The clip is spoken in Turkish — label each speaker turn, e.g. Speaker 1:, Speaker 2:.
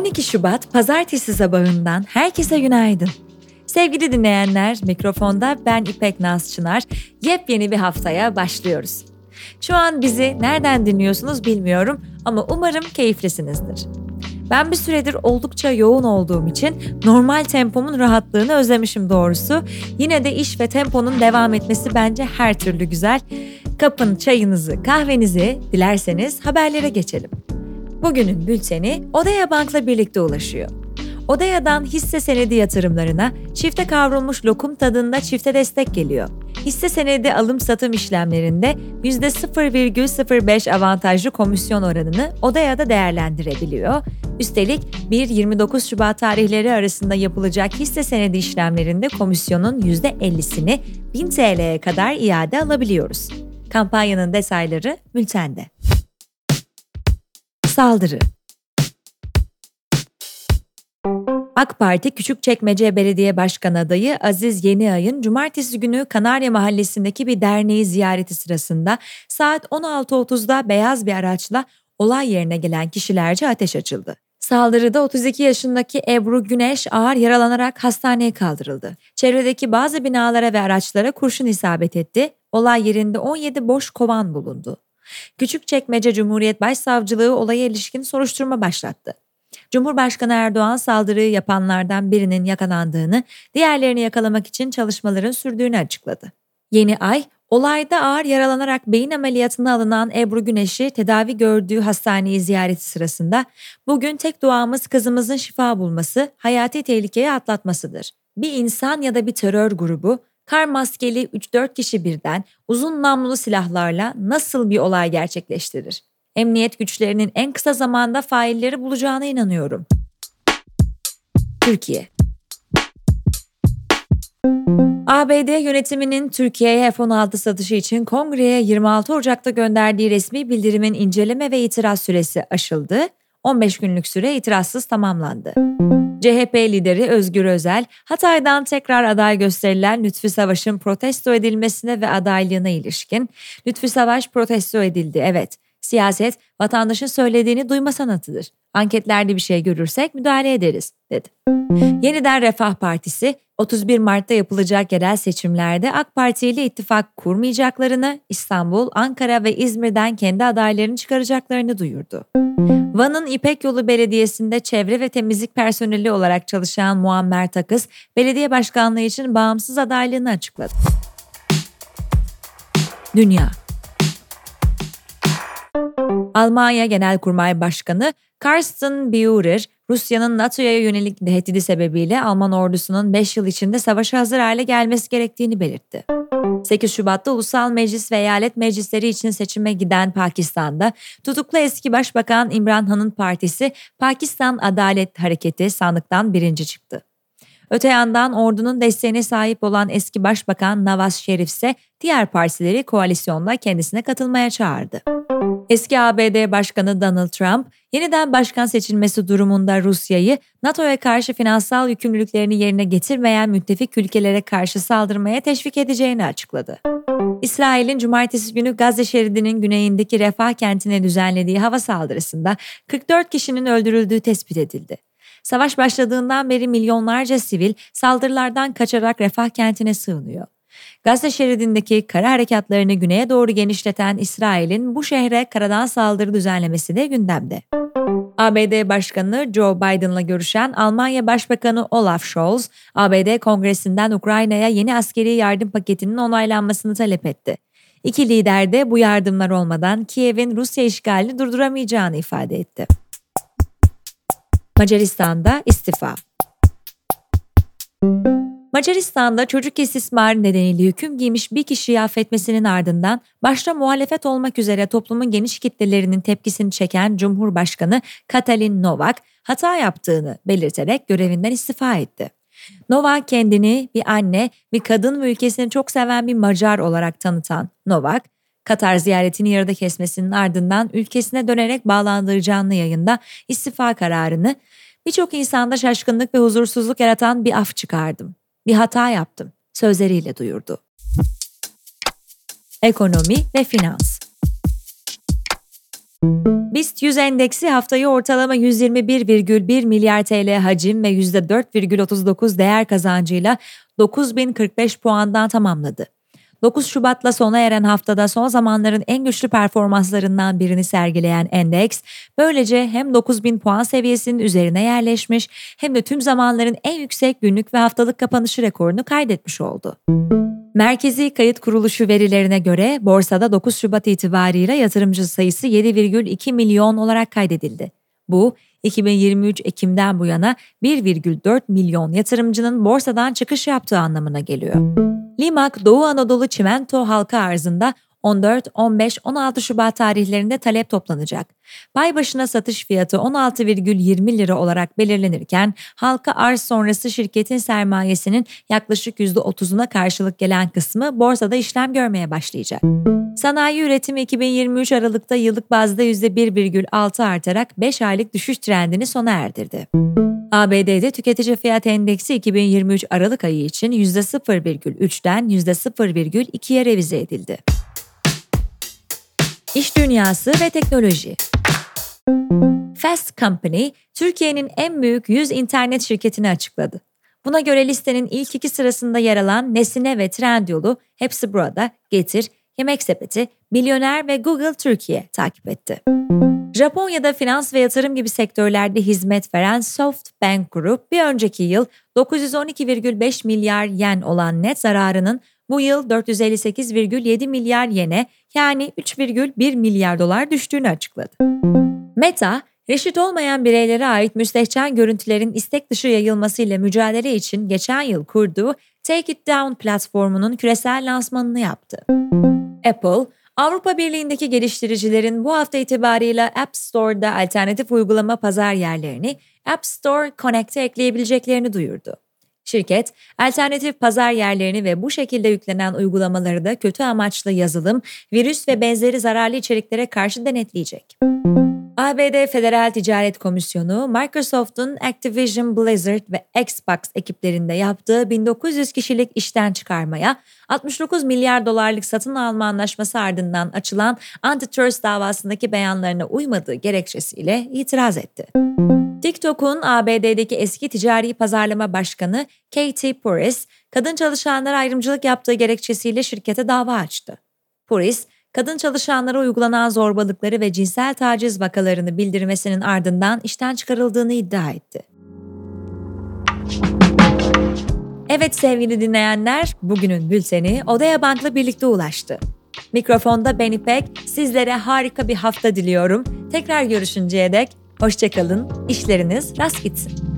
Speaker 1: 12 Şubat Pazartesi sabahından herkese günaydın. Sevgili dinleyenler, mikrofonda ben İpek Naz Çınar. Yepyeni bir haftaya başlıyoruz. Şu an bizi nereden dinliyorsunuz bilmiyorum ama umarım keyiflisinizdir. Ben bir süredir oldukça yoğun olduğum için normal tempomun rahatlığını özlemişim doğrusu. Yine de iş ve temponun devam etmesi bence her türlü güzel. Kapın çayınızı, kahvenizi dilerseniz haberlere geçelim. Bugünün bülteni Odea Bank'la birlikte ulaşıyor. Odea'dan hisse senedi yatırımlarına çifte kavrulmuş lokum tadında çifte destek geliyor. Hisse senedi alım satım işlemlerinde %0,05 avantajlı komisyon oranını Odea'da değerlendirebiliyor. Üstelik 1-29 Şubat tarihleri arasında yapılacak hisse senedi işlemlerinde komisyonun %50'sini 1000 TL'ye kadar iade alabiliyoruz. Kampanyanın detayları bültende. Saldırı AK Parti Küçükçekmece Belediye Başkan adayı Aziz Yeniay'ın cumartesi günü Kanarya Mahallesi'ndeki bir derneği ziyareti sırasında saat 16.30'da beyaz bir araçla olay yerine gelen kişilerce ateş açıldı. Saldırıda 32 yaşındaki Ebru Güneş ağır yaralanarak hastaneye kaldırıldı. Çevredeki bazı binalara ve araçlara kurşun isabet etti. Olay yerinde 17 boş kovan bulundu. Küçükçekmece Cumhuriyet Başsavcılığı olaya ilişkin soruşturma başlattı. Cumhurbaşkanı Erdoğan saldırıyı yapanlardan birinin yakalandığını, diğerlerini yakalamak için çalışmaların sürdüğünü açıkladı. Yeni ay, olayda ağır yaralanarak beyin ameliyatına alınan Ebru Güneş'i tedavi gördüğü hastaneyi ziyareti sırasında bugün tek duamız kızımızın şifa bulması, hayati tehlikeye atlatmasıdır. Bir insan ya da bir terör grubu kar maskeli 3-4 kişi birden uzun namlulu silahlarla nasıl bir olay gerçekleştirir? Emniyet güçlerinin en kısa zamanda failleri bulacağına inanıyorum. Türkiye ABD yönetiminin Türkiye'ye F-16 satışı için kongreye 26 Ocak'ta gönderdiği resmi bildirimin inceleme ve itiraz süresi aşıldı. 15 günlük süre itirazsız tamamlandı. CHP lideri Özgür Özel, Hatay'dan tekrar aday gösterilen Lütfü Savaş'ın protesto edilmesine ve adaylığına ilişkin, Lütfü Savaş protesto edildi evet, siyaset vatandaşın söylediğini duyma sanatıdır. Anketlerde bir şey görürsek müdahale ederiz, dedi. Yeniden Refah Partisi, 31 Mart'ta yapılacak yerel seçimlerde AK Parti ile ittifak kurmayacaklarını, İstanbul, Ankara ve İzmir'den kendi adaylarını çıkaracaklarını duyurdu. Van'ın İpek Yolu Belediyesi'nde çevre ve temizlik personeli olarak çalışan Muammer Takız, belediye başkanlığı için bağımsız adaylığını açıkladı. Dünya Almanya Genelkurmay Başkanı Karsten Bührer, Rusya'nın NATO'ya yönelik tehdidi sebebiyle Alman ordusunun 5 yıl içinde savaşa hazır hale gelmesi gerektiğini belirtti. 8 Şubat'ta Ulusal Meclis ve Eyalet Meclisleri için seçime giden Pakistan'da tutuklu eski Başbakan İmran Han'ın partisi Pakistan Adalet Hareketi sandıktan birinci çıktı. Öte yandan ordunun desteğine sahip olan eski Başbakan Nawaz Şerif ise diğer partileri koalisyonla kendisine katılmaya çağırdı. Eski ABD Başkanı Donald Trump, yeniden başkan seçilmesi durumunda Rusya'yı NATO'ya karşı finansal yükümlülüklerini yerine getirmeyen müttefik ülkelere karşı saldırmaya teşvik edeceğini açıkladı. İsrail'in cumartesi günü Gazze şeridinin güneyindeki Refah kentine düzenlediği hava saldırısında 44 kişinin öldürüldüğü tespit edildi. Savaş başladığından beri milyonlarca sivil saldırılardan kaçarak Refah kentine sığınıyor. Gazze şeridindeki kara harekatlarını güneye doğru genişleten İsrail'in bu şehre karadan saldırı düzenlemesi de gündemde. ABD Başkanı Joe Biden'la görüşen Almanya Başbakanı Olaf Scholz, ABD Kongresi'nden Ukrayna'ya yeni askeri yardım paketinin onaylanmasını talep etti. İki lider de bu yardımlar olmadan Kiev'in Rusya işgalini durduramayacağını ifade etti. Macaristan'da istifa Macaristan'da çocuk istismarı nedeniyle hüküm giymiş bir kişiyi affetmesinin ardından başta muhalefet olmak üzere toplumun geniş kitlelerinin tepkisini çeken Cumhurbaşkanı Katalin Novak hata yaptığını belirterek görevinden istifa etti. Novak kendini bir anne, bir kadın ve ülkesini çok seven bir Macar olarak tanıtan Novak, Katar ziyaretini yarıda kesmesinin ardından ülkesine dönerek bağlandığı canlı yayında istifa kararını birçok insanda şaşkınlık ve huzursuzluk yaratan bir af çıkardım bir hata yaptım sözleriyle duyurdu. Ekonomi ve finans BIST 100 endeksi haftayı ortalama 121,1 milyar TL hacim ve %4,39 değer kazancıyla 9045 puandan tamamladı. 9 Şubat'la sona eren haftada son zamanların en güçlü performanslarından birini sergileyen endeks, böylece hem 9000 puan seviyesinin üzerine yerleşmiş hem de tüm zamanların en yüksek günlük ve haftalık kapanışı rekorunu kaydetmiş oldu. Merkezi Kayıt Kuruluşu verilerine göre borsada 9 Şubat itibariyle yatırımcı sayısı 7,2 milyon olarak kaydedildi. Bu 2023 Ekim'den bu yana 1,4 milyon yatırımcının borsadan çıkış yaptığı anlamına geliyor. Limak Doğu Anadolu çimento halka arzında 14, 15, 16 Şubat tarihlerinde talep toplanacak. Pay başına satış fiyatı 16,20 lira olarak belirlenirken halka arz sonrası şirketin sermayesinin yaklaşık %30'una karşılık gelen kısmı borsada işlem görmeye başlayacak. Sanayi üretimi 2023 Aralık'ta yıllık bazda %1,6 artarak 5 aylık düşüş trendini sona erdirdi. ABD'de tüketici fiyat endeksi 2023 Aralık ayı için %0,3'den %0,2'ye revize edildi. İş dünyası ve teknoloji. Fast Company, Türkiye'nin en büyük 100 internet şirketini açıkladı. Buna göre listenin ilk iki sırasında yer alan Nesine ve Trendyol'u hepsi burada Getir, Yemek Sepeti, Milyoner ve Google Türkiye takip etti. Japonya'da finans ve yatırım gibi sektörlerde hizmet veren SoftBank Group bir önceki yıl 912,5 milyar yen olan net zararının bu yıl 458,7 milyar yene yani 3,1 milyar dolar düştüğünü açıkladı. Meta, reşit olmayan bireylere ait müstehcen görüntülerin istek dışı yayılmasıyla mücadele için geçen yıl kurduğu Take It Down platformunun küresel lansmanını yaptı. Apple, Avrupa Birliği'ndeki geliştiricilerin bu hafta itibariyle App Store'da alternatif uygulama pazar yerlerini App Store Connect'e ekleyebileceklerini duyurdu. Şirket, alternatif pazar yerlerini ve bu şekilde yüklenen uygulamaları da kötü amaçlı yazılım, virüs ve benzeri zararlı içeriklere karşı denetleyecek. ABD Federal Ticaret Komisyonu, Microsoft'un Activision Blizzard ve Xbox ekiplerinde yaptığı 1900 kişilik işten çıkarmaya, 69 milyar dolarlık satın alma anlaşması ardından açılan antitrust davasındaki beyanlarına uymadığı gerekçesiyle itiraz etti. TikTok'un ABD'deki eski ticari pazarlama başkanı Katie Puris, kadın çalışanlara ayrımcılık yaptığı gerekçesiyle şirkete dava açtı. Puris, kadın çalışanlara uygulanan zorbalıkları ve cinsel taciz vakalarını bildirmesinin ardından işten çıkarıldığını iddia etti. Evet sevgili dinleyenler, bugünün bülteni Odaya Bank'la birlikte ulaştı. Mikrofonda Ben İpek, sizlere harika bir hafta diliyorum. Tekrar görüşünceye dek hoşçakalın, işleriniz rast gitsin.